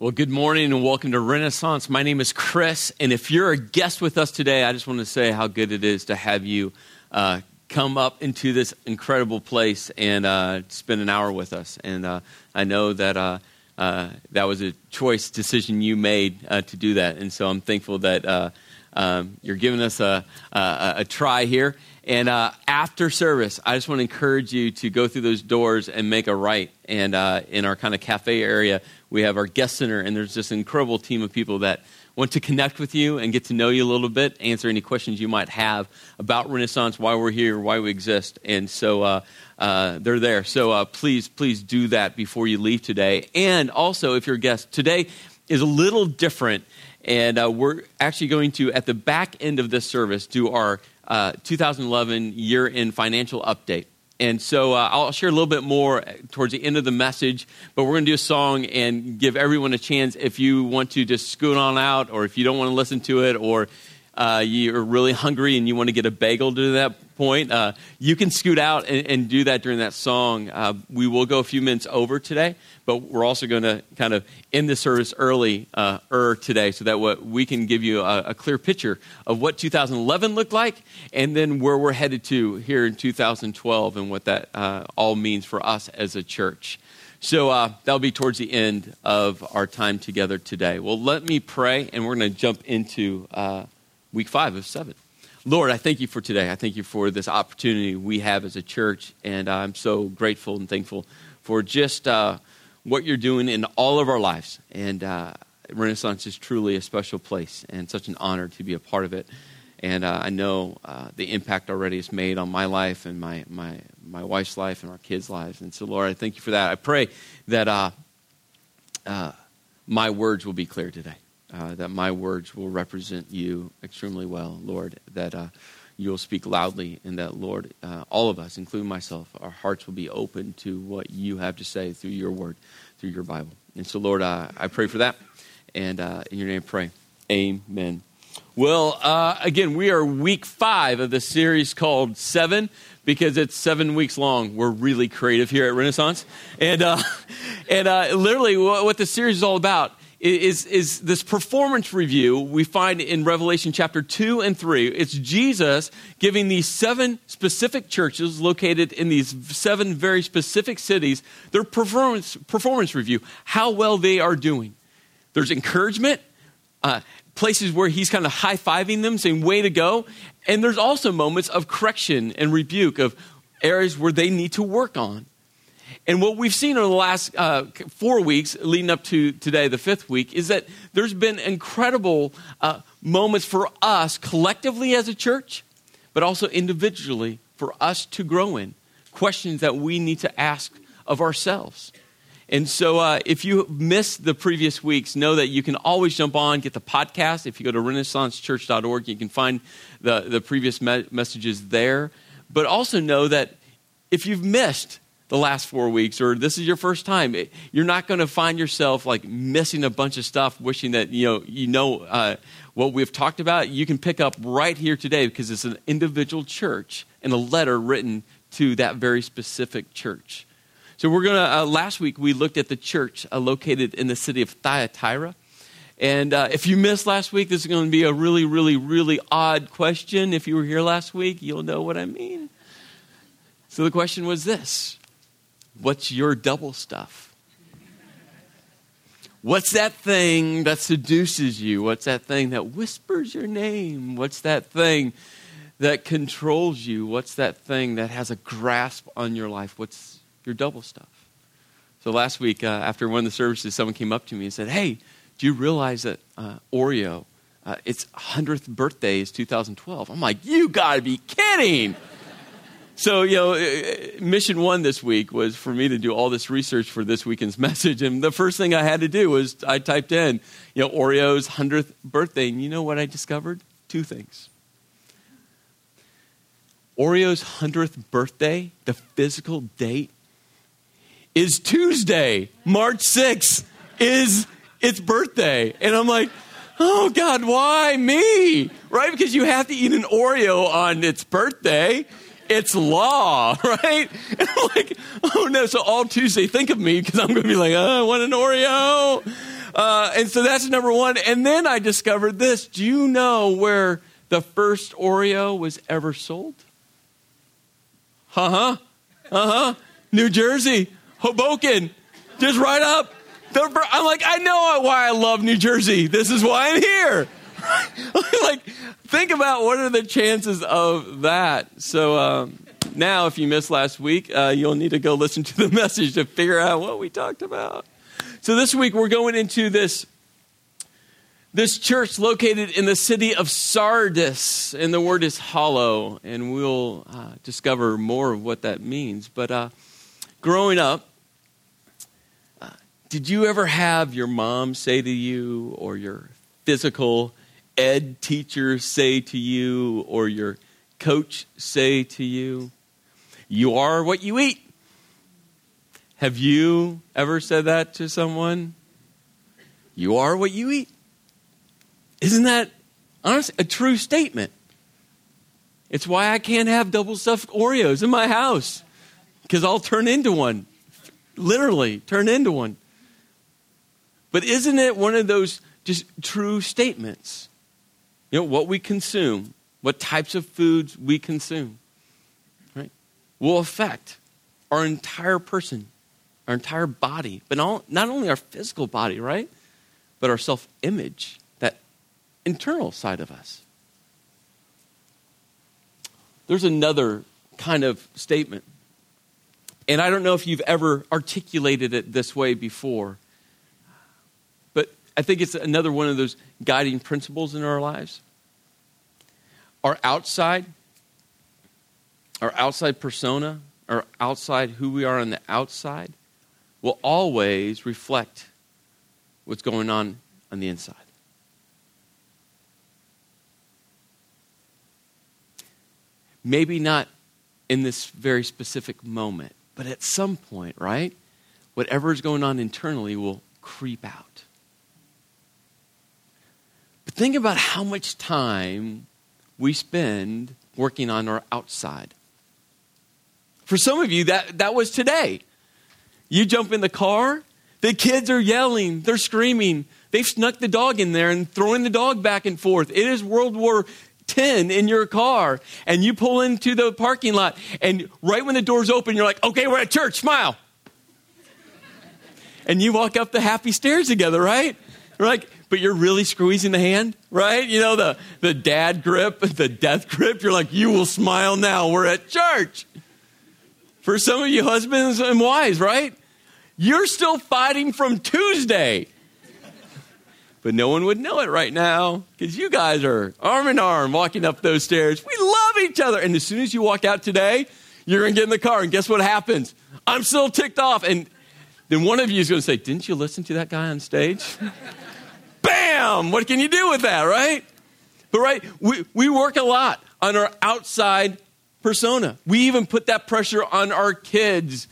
Well, good morning and welcome to Renaissance. My name is Chris, and if you're a guest with us today, I just want to say how good it is to have you uh, come up into this incredible place and uh, spend an hour with us. And uh, I know that uh, uh, that was a choice decision you made uh, to do that, and so I'm thankful that um, you're giving us a, a, a try here. And uh, after service, I just want to encourage you to go through those doors and make a right. And uh, in our kind of cafe area, we have our guest center, and there's this incredible team of people that want to connect with you and get to know you a little bit, answer any questions you might have about Renaissance, why we're here, why we exist. And so uh, uh, they're there. So uh, please, please do that before you leave today. And also, if you're a guest, today is a little different. And uh, we're actually going to, at the back end of this service, do our uh, 2011 year in financial update. And so uh, I'll share a little bit more towards the end of the message, but we're going to do a song and give everyone a chance if you want to just scoot on out or if you don't want to listen to it or uh, you're really hungry and you want to get a bagel to that point, uh, you can scoot out and, and, do that during that song. Uh, we will go a few minutes over today, but we're also going to kind of end the service early uh, er today so that what we can give you a, a, clear picture of what 2011 looked like and then where we're headed to here in 2012 and what that uh, all means for us as a church. So uh, that'll be towards the end of our time together today. Well, let me pray, and we're going to jump into uh, week five of seven. Lord, I thank you for today. I thank you for this opportunity we have as a church, and I'm so grateful and thankful for just uh, what you're doing in all of our lives. And uh, Renaissance is truly a special place, and such an honor to be a part of it. And uh, I know uh, the impact already is made on my life and my, my, my wife's life and our kids' lives. And so, Lord, I thank you for that. I pray that uh, uh, my words will be clear today uh, that my words will represent you extremely well, Lord, that you'll speak loudly, and that, Lord, uh, all of us, including myself, our hearts will be open to what you have to say through your word, through your Bible. And so, Lord, uh, I pray for that, and uh, in your name pray. Amen. Well, uh, again, we are week five of the series called Seven because it's seven weeks long. We're really creative here at Renaissance. And, uh, and uh, literally, what, what the series is all about is, is this performance review we find in Revelation chapter 2 and 3. It's Jesus giving these seven specific churches located in these seven very specific cities their performance, performance review, how well they are doing. There's encouragement, uh, places where he's kind of high fiving them, saying, way to go. And there's also moments of correction and rebuke of areas where they need to work on. And what we've seen over the last uh, four weeks, leading up to today, the fifth week, is that there's been incredible uh, moments for us collectively as a church, but also individually for us to grow in. Questions that we need to ask of ourselves. And so, uh, if you missed the previous weeks, know that you can always jump on, get the podcast. If you go to renaissancechurch.org, you can find the, the previous me- messages there. But also know that if you've missed the last four weeks or this is your first time you're not going to find yourself like missing a bunch of stuff wishing that you know you know uh, what we've talked about. You can pick up right here today because it's an individual church and a letter written to that very specific church. So we're going to uh, last week we looked at the church uh, located in the city of thyatira. And uh, if you missed last week this is going to be a really really really odd question. If you were here last week you'll know what i mean. So the question was this What's your double stuff? What's that thing that seduces you? What's that thing that whispers your name? What's that thing that controls you? What's that thing that has a grasp on your life? What's your double stuff? So last week, uh, after one of the services, someone came up to me and said, Hey, do you realize that uh, Oreo, uh, its 100th birthday is 2012? I'm like, You gotta be kidding! So, you know, uh, uh, mission one this week was for me to do all this research for this weekend's message. And the first thing I had to do was I typed in, you know, Oreo's 100th birthday. And you know what I discovered? Two things. Oreo's 100th birthday, the physical date, is Tuesday, March 6th, is its birthday. And I'm like, oh God, why me? Right? Because you have to eat an Oreo on its birthday it's law, right? Like, oh no. So all Tuesday, think of me because I'm going to be like, oh, I want an Oreo. Uh, and so that's number one. And then I discovered this. Do you know where the first Oreo was ever sold? Uh huh. Uh huh. New Jersey, Hoboken, just right up. I'm like, I know why I love New Jersey. This is why I'm here. like, think about what are the chances of that. So um, now, if you missed last week, uh, you'll need to go listen to the message to figure out what we talked about. So this week we're going into this this church located in the city of Sardis, and the word is hollow, and we'll uh, discover more of what that means. But uh, growing up, uh, did you ever have your mom say to you, or your physical ed teacher say to you, or your coach say to you, You are what you eat? Have you ever said that to someone? You are what you eat. Isn't that honestly a true statement? It's why I can't have double stuffed Oreos in my house because I'll turn into one. Literally, turn into one. But isn't it one of those just true statements? You know, what we consume, what types of foods we consume, right, will affect our entire person our entire body, but not only our physical body, right? But our self image, that internal side of us. There's another kind of statement. And I don't know if you've ever articulated it this way before, I think it's another one of those guiding principles in our lives. Our outside, our outside persona, our outside, who we are on the outside, will always reflect what's going on on the inside. Maybe not in this very specific moment, but at some point, right? Whatever is going on internally will creep out. But think about how much time we spend working on our outside. For some of you, that, that was today. You jump in the car, the kids are yelling, they're screaming. They've snuck the dog in there and throwing the dog back and forth. It is World War 10 in your car, and you pull into the parking lot, and right when the doors open, you're like, okay, we're at church, smile. and you walk up the happy stairs together, right? You're like, but you're really squeezing the hand, right? You know, the, the dad grip, the death grip. You're like, you will smile now, we're at church. For some of you husbands and wives, right? You're still fighting from Tuesday. But no one would know it right now because you guys are arm in arm walking up those stairs. We love each other. And as soon as you walk out today, you're going to get in the car. And guess what happens? I'm still ticked off. And then one of you is going to say, Didn't you listen to that guy on stage? Bam! What can you do with that, right? But, right, we, we work a lot on our outside persona. We even put that pressure on our kids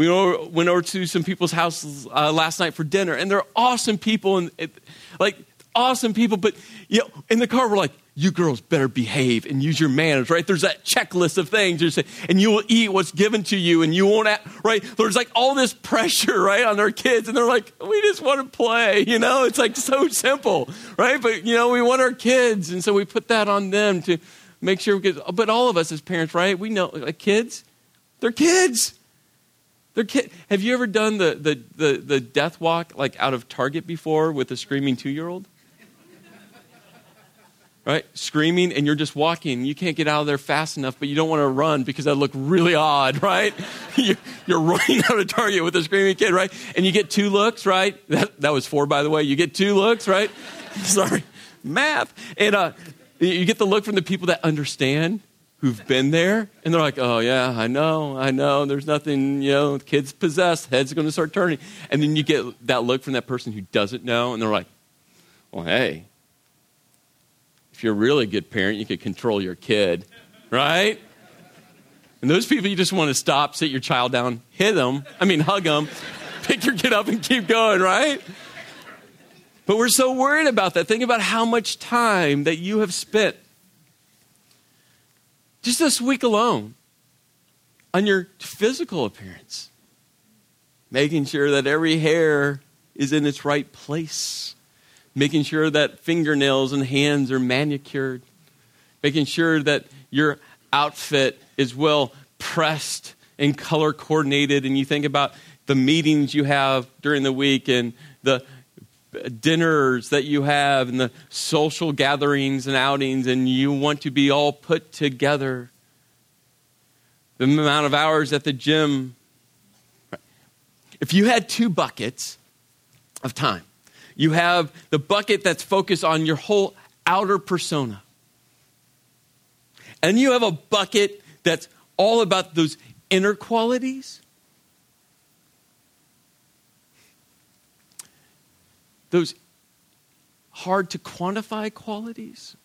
we went over to some people's houses uh, last night for dinner, and they're awesome people, and it, like awesome people. But you know, in the car, we're like, "You girls better behave and use your manners." Right? There's that checklist of things, say, and you will eat what's given to you, and you won't. Act, right? There's like all this pressure, right, on our kids, and they're like, "We just want to play." You know, it's like so simple, right? But you know, we want our kids, and so we put that on them to make sure. Get, but all of us as parents, right? We know like kids, they're kids they're kid- Have you ever done the, the, the, the death walk like out of Target before with a screaming two year old? Right? Screaming, and you're just walking. You can't get out of there fast enough, but you don't want to run because that look really odd, right? you're running out of Target with a screaming kid, right? And you get two looks, right? That, that was four, by the way. You get two looks, right? Sorry, math. And uh, you get the look from the people that understand who've been there and they're like, oh, yeah, I know, I know, there's nothing, you know, kid's possessed, head's are to start turning. And then you get that look from that person who doesn't know and they're like, well, hey, if you're a really good parent, you could control your kid, right? And those people, you just want to stop, sit your child down, hit them, I mean, hug them, pick your kid up and keep going, right? But we're so worried about that. Think about how much time that you have spent just this week alone, on your physical appearance, making sure that every hair is in its right place, making sure that fingernails and hands are manicured, making sure that your outfit is well pressed and color coordinated, and you think about the meetings you have during the week and the dinners that you have and the social gatherings and outings, and you want to be all put together. The amount of hours at the gym. If you had two buckets of time, you have the bucket that's focused on your whole outer persona, and you have a bucket that's all about those inner qualities. Those hard to quantify qualities,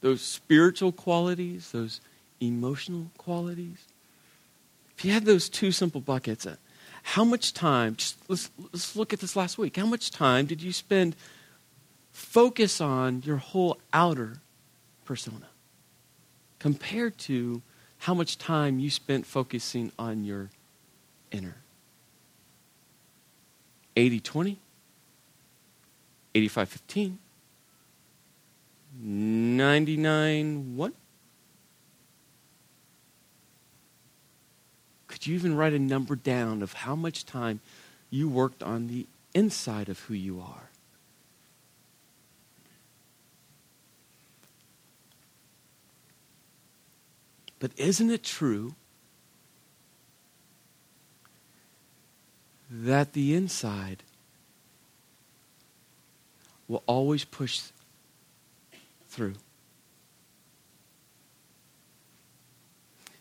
those spiritual qualities, those emotional qualities. If you had those two simple buckets, uh, how much time, just let's, let's look at this last week. How much time did you spend focus on your whole outer persona compared to how much time you spent focusing on your inner? 80 20? 85 15? 99 1? Do you even write a number down of how much time you worked on the inside of who you are? But isn't it true that the inside will always push through?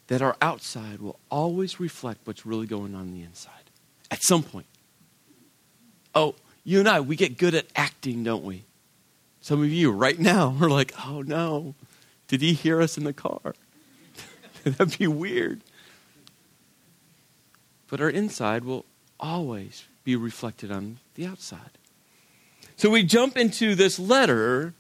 That our outside will always reflect what's really going on, on the inside at some point. Oh, you and I, we get good at acting, don't we? Some of you right now are like, oh no, did he hear us in the car? That'd be weird. But our inside will always be reflected on the outside. So we jump into this letter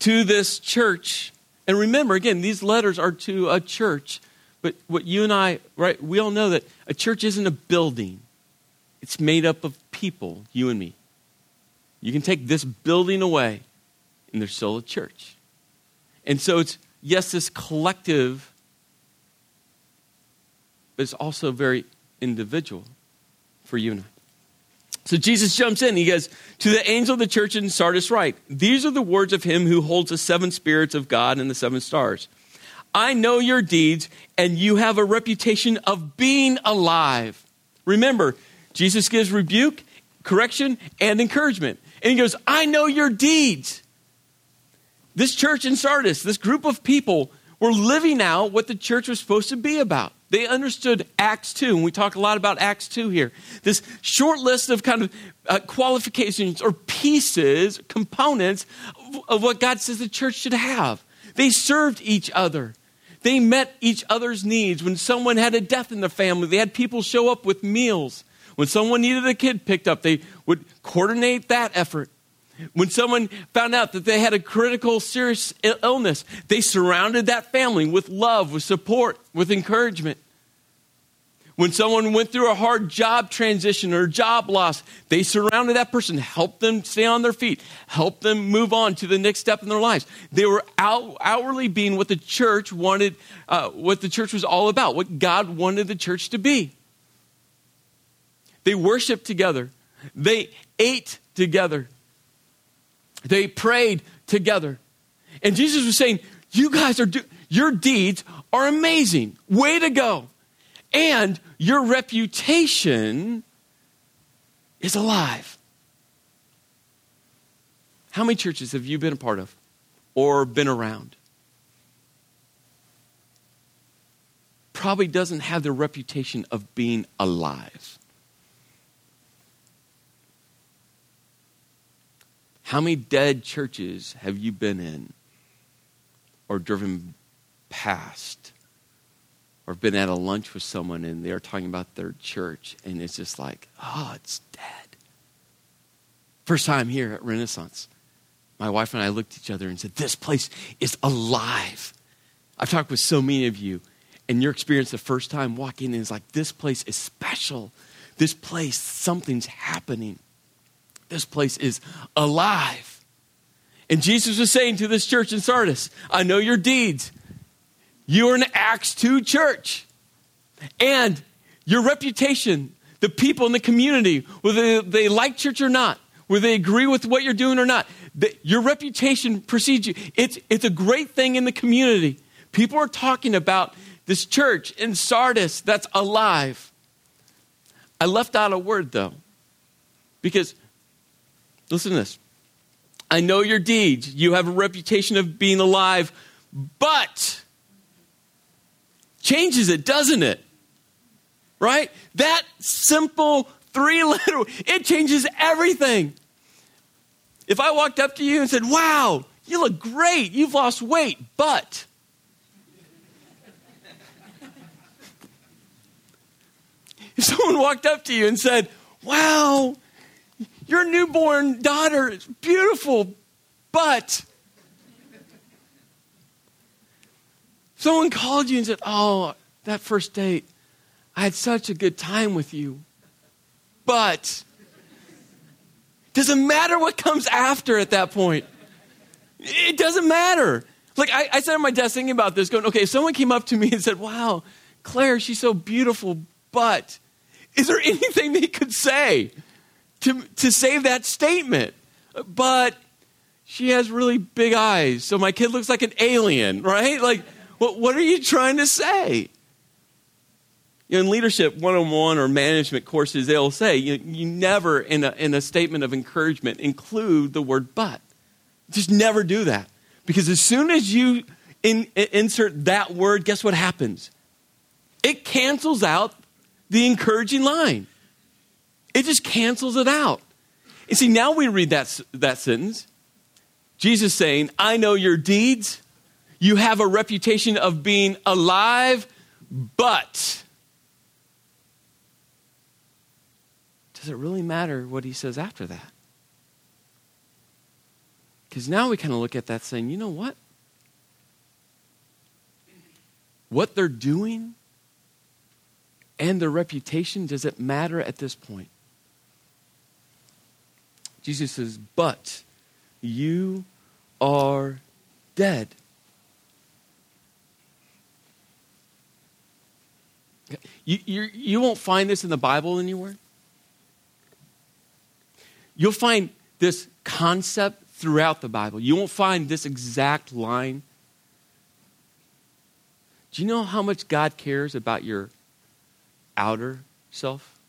to this church. And remember, again, these letters are to a church. But what you and I, right, we all know that a church isn't a building, it's made up of people, you and me. You can take this building away, and there's still a church. And so it's, yes, this collective, but it's also very individual for you and I. So Jesus jumps in. He goes, To the angel of the church in Sardis, write, These are the words of him who holds the seven spirits of God and the seven stars. I know your deeds, and you have a reputation of being alive. Remember, Jesus gives rebuke, correction, and encouragement. And he goes, I know your deeds. This church in Sardis, this group of people, were living out what the church was supposed to be about. They understood Acts 2, and we talk a lot about Acts 2 here. This short list of kind of uh, qualifications or pieces, components of, of what God says the church should have. They served each other. They met each other's needs. When someone had a death in the family, they had people show up with meals. When someone needed a kid picked up, they would coordinate that effort. When someone found out that they had a critical, serious illness, they surrounded that family with love, with support, with encouragement. When someone went through a hard job transition or job loss, they surrounded that person, helped them stay on their feet, helped them move on to the next step in their lives. They were out, outwardly being what the church wanted, uh, what the church was all about, what God wanted the church to be. They worshiped together, they ate together, they prayed together. And Jesus was saying, You guys are, do- your deeds are amazing. Way to go. And your reputation is alive. How many churches have you been a part of or been around? Probably doesn't have the reputation of being alive. How many dead churches have you been in or driven past or been at a lunch with someone and they're talking about their church and it's just like, oh, it's dead. First time here at Renaissance, my wife and I looked at each other and said, This place is alive. I've talked with so many of you, and your experience the first time walking in is like, This place is special. this place, something's happening. This place is alive. And Jesus was saying to this church in Sardis, I know your deeds. You are an Acts 2 church. And your reputation, the people in the community, whether they like church or not, whether they agree with what you're doing or not, your reputation precedes you. It's, it's a great thing in the community. People are talking about this church in Sardis that's alive. I left out a word though, because listen to this. I know your deeds. You have a reputation of being alive, but changes it, doesn't it? Right? That simple three letter, it changes everything. If I walked up to you and said, Wow, you look great, you've lost weight, but. If someone walked up to you and said, Wow, your newborn daughter is beautiful, but. Someone called you and said, Oh, that first date, I had such a good time with you. But doesn't matter what comes after at that point. It doesn't matter. Like I, I sat at my desk thinking about this, going, okay, if someone came up to me and said, Wow, Claire, she's so beautiful, but is there anything they could say to, to save that statement? But she has really big eyes, so my kid looks like an alien, right? Like, what, what are you trying to say? You know, in leadership 101 or management courses, they'll say you, you never, in a, in a statement of encouragement, include the word but. Just never do that. Because as soon as you in, insert that word, guess what happens? It cancels out the encouraging line. It just cancels it out. And see, now we read that, that sentence. Jesus saying, I know your deeds. You have a reputation of being alive, but does it really matter what he says after that? Because now we kind of look at that saying, you know what? What they're doing and their reputation, does it matter at this point? Jesus says, But you are dead. You, you, you won't find this in the Bible anywhere. You'll find this concept throughout the Bible. You won't find this exact line. Do you know how much God cares about your outer self?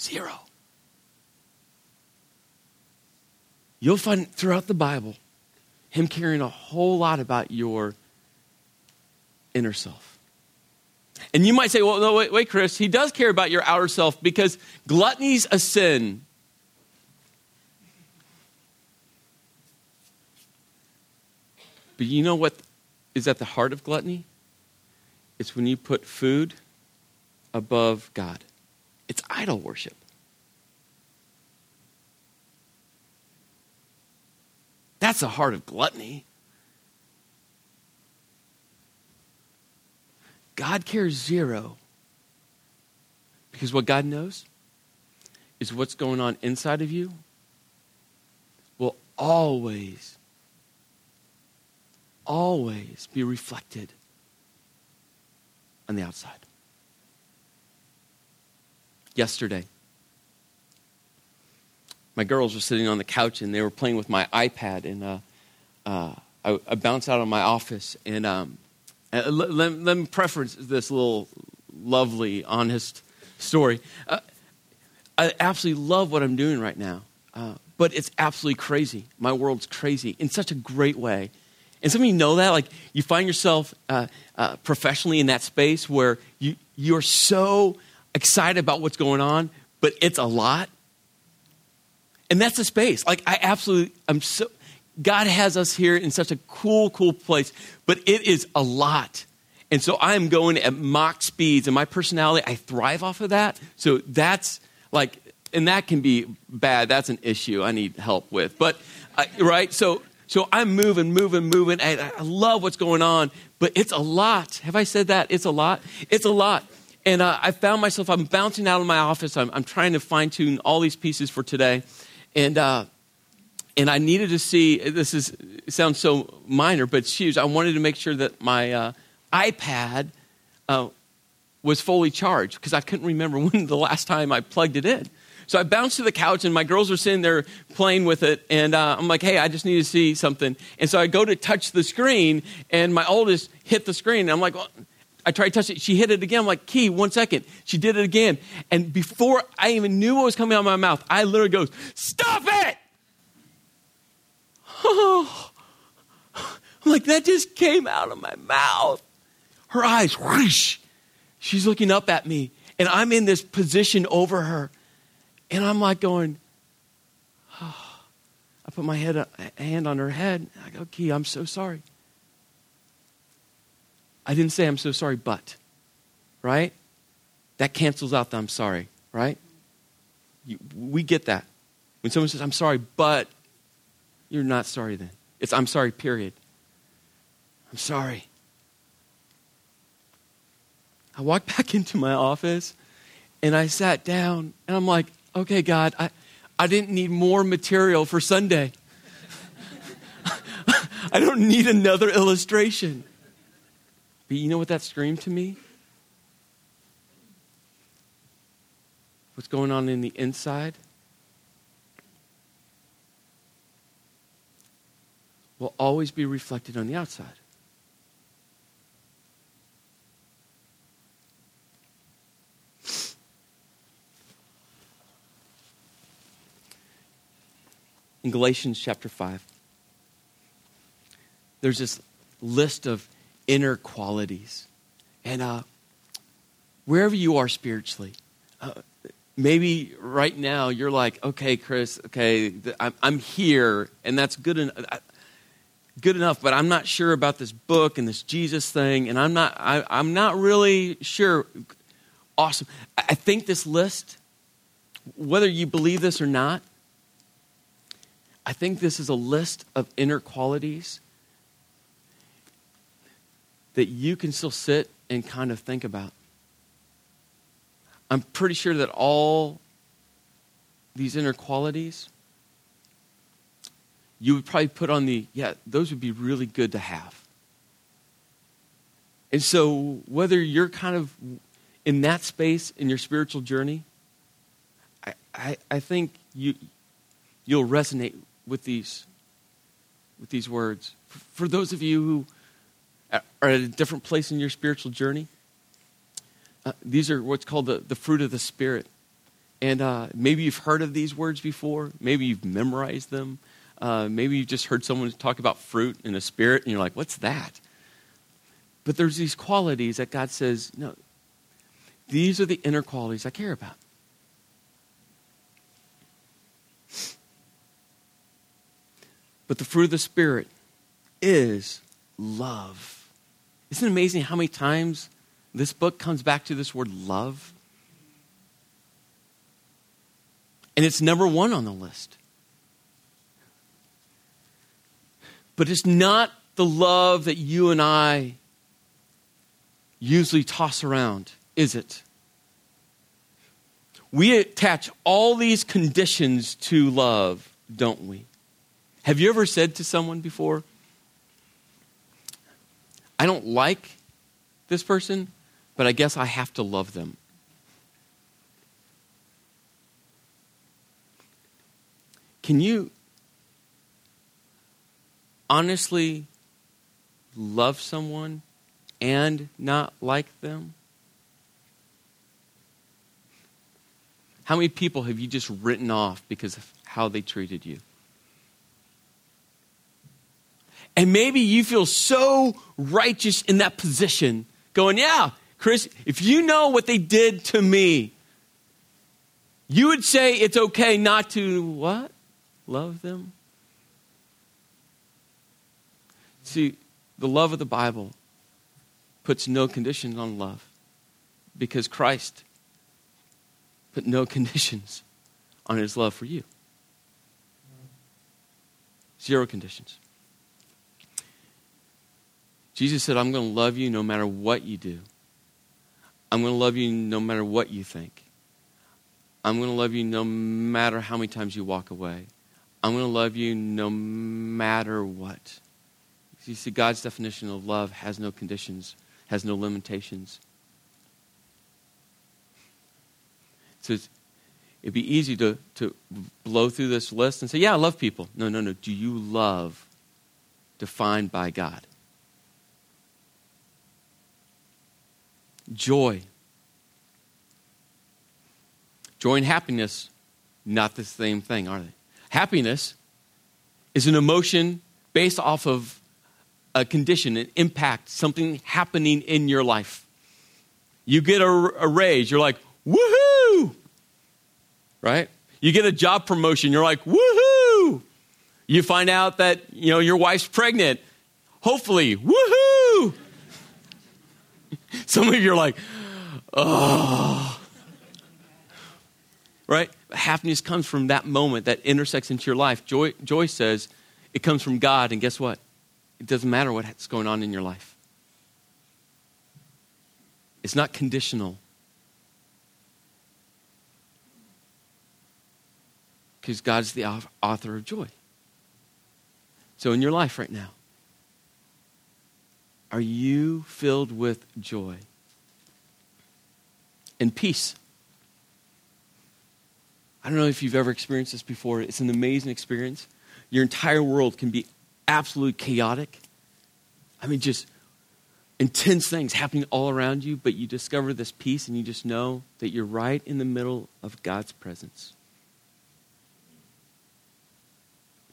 Zero. You'll find throughout the Bible him caring a whole lot about your inner self. And you might say, well, no, wait, wait, Chris, he does care about your outer self because gluttony's a sin. But you know what is at the heart of gluttony? It's when you put food above God. It's idol worship. That's the heart of gluttony. God cares zero. Because what God knows is what's going on inside of you will always, always be reflected on the outside. Yesterday, my girls were sitting on the couch and they were playing with my iPad, and uh, uh, I, I, bounced out of my office. And um, uh, let, let, me preference this little lovely, honest story. Uh, I absolutely love what I'm doing right now, uh, but it's absolutely crazy. My world's crazy in such a great way. And some of you know that, like you find yourself uh, professionally in that space where you you're so excited about what's going on, but it's a lot. And that's the space. Like I absolutely, I'm so. God has us here in such a cool, cool place, but it is a lot. And so I'm going at Mach speeds, and my personality, I thrive off of that. So that's like, and that can be bad. That's an issue I need help with. But, uh, right? So So I'm moving, moving, moving. And I love what's going on, but it's a lot. Have I said that? It's a lot. It's a lot. And uh, I found myself, I'm bouncing out of my office. I'm, I'm trying to fine tune all these pieces for today. And, uh, and I needed to see, this is, sounds so minor, but it's huge. I wanted to make sure that my uh, iPad uh, was fully charged because I couldn't remember when the last time I plugged it in. So I bounced to the couch, and my girls are sitting there playing with it. And uh, I'm like, hey, I just need to see something. And so I go to touch the screen, and my oldest hit the screen. And I'm like, well, I tried to touch it. She hit it again. I'm like, Key, one second. She did it again. And before I even knew what was coming out of my mouth, I literally goes, Stop it! Oh. I'm like, that just came out of my mouth. Her eyes, whoosh. She's looking up at me, and I'm in this position over her. And I'm like going, oh. I put my head, a hand on her head. I go, Key, I'm so sorry. I didn't say I'm so sorry, but, right? That cancels out the I'm sorry, right? You, we get that. When someone says, I'm sorry, but, you're not sorry then. It's I'm sorry, period. I'm sorry. I walked back into my office and I sat down and I'm like, okay, God, I, I didn't need more material for Sunday. I don't need another illustration. But you know what that screamed to me? What's going on in the inside? Will always be reflected on the outside. In Galatians chapter 5, there's this list of inner qualities. And uh, wherever you are spiritually, uh, maybe right now you're like, okay, Chris, okay, I'm, I'm here, and that's good enough. Good enough, but I'm not sure about this book and this Jesus thing, and I'm not. I, I'm not really sure. Awesome. I think this list, whether you believe this or not, I think this is a list of inner qualities that you can still sit and kind of think about. I'm pretty sure that all these inner qualities you would probably put on the, yeah, those would be really good to have. And so, whether you're kind of in that space in your spiritual journey, I, I, I think you, you'll resonate with these, with these words. For those of you who are at a different place in your spiritual journey. Uh, these are what's called the, the fruit of the Spirit. And uh, maybe you've heard of these words before. Maybe you've memorized them. Uh, maybe you've just heard someone talk about fruit in the Spirit, and you're like, what's that? But there's these qualities that God says, no, these are the inner qualities I care about. But the fruit of the Spirit is love isn't it amazing how many times this book comes back to this word love? And it's number one on the list. But it's not the love that you and I usually toss around, is it? We attach all these conditions to love, don't we? Have you ever said to someone before, I don't like this person, but I guess I have to love them. Can you honestly love someone and not like them? How many people have you just written off because of how they treated you? And maybe you feel so righteous in that position, going, Yeah, Chris, if you know what they did to me, you would say it's okay not to what? Love them? See, the love of the Bible puts no conditions on love because Christ put no conditions on his love for you. Zero conditions. Jesus said, I'm going to love you no matter what you do. I'm going to love you no matter what you think. I'm going to love you no matter how many times you walk away. I'm going to love you no matter what. You see, God's definition of love has no conditions, has no limitations. So it'd be easy to, to blow through this list and say, Yeah, I love people. No, no, no. Do you love defined by God? Joy. Joy and happiness, not the same thing, are they? Happiness is an emotion based off of a condition, an impact, something happening in your life. You get a, a raise, you're like, woohoo! Right? You get a job promotion, you're like, woohoo! You find out that, you know, your wife's pregnant. Hopefully, woohoo! Some of you are like, oh. Right? Happiness comes from that moment that intersects into your life. Joy, Joy says it comes from God, and guess what? It doesn't matter what's going on in your life. It's not conditional. Because God's the author of joy. So, in your life right now, are you filled with joy and peace? I don't know if you've ever experienced this before. It's an amazing experience. Your entire world can be absolutely chaotic. I mean, just intense things happening all around you, but you discover this peace and you just know that you're right in the middle of God's presence.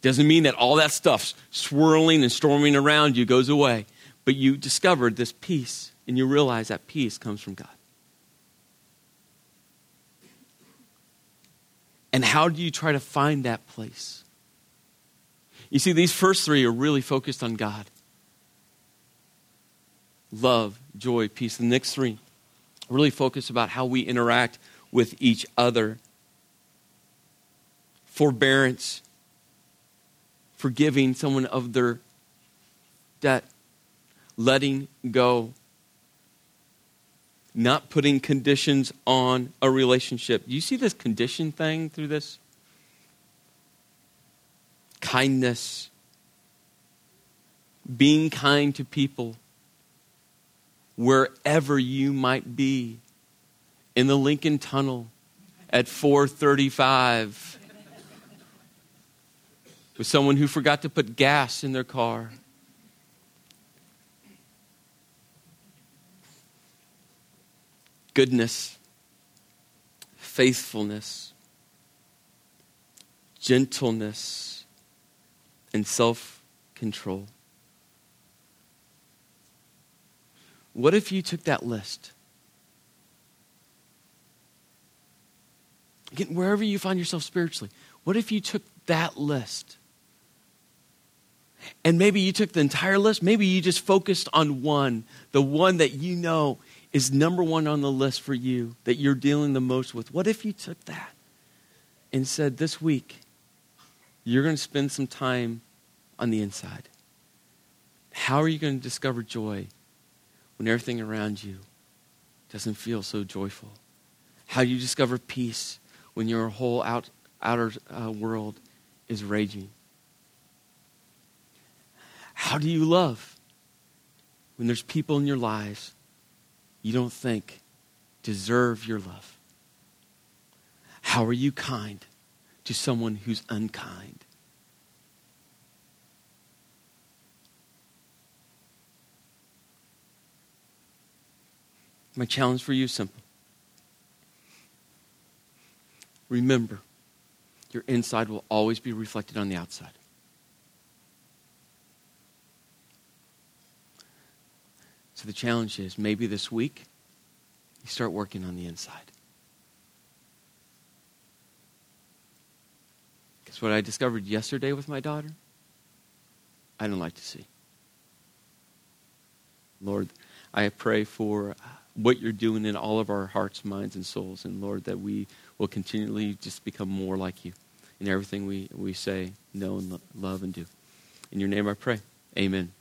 Doesn't mean that all that stuff swirling and storming around you goes away. But you discovered this peace, and you realize that peace comes from God. And how do you try to find that place? You see, these first three are really focused on God love, joy, peace. The next three really focus about how we interact with each other forbearance, forgiving someone of their debt, letting go, not putting conditions on a relationship. You see this condition thing through this? Kindness, being kind to people wherever you might be in the Lincoln Tunnel at 435 with someone who forgot to put gas in their car goodness, faithfulness, gentleness, and self control. What if you took that list? Again, wherever you find yourself spiritually, what if you took that list? And maybe you took the entire list. Maybe you just focused on one, the one that you know is number one on the list for you that you're dealing the most with? What if you took that and said, This week, you're going to spend some time on the inside? How are you going to discover joy when everything around you doesn't feel so joyful? How do you discover peace when your whole out, outer uh, world is raging? How do you love when there's people in your lives you don't think deserve your love? How are you kind to someone who's unkind? My challenge for you is simple. Remember, your inside will always be reflected on the outside. So the challenge is maybe this week you start working on the inside. Because what I discovered yesterday with my daughter, I don't like to see. Lord, I pray for what you're doing in all of our hearts, minds, and souls. And Lord, that we will continually just become more like you in everything we, we say, know, and lo- love, and do. In your name I pray. Amen.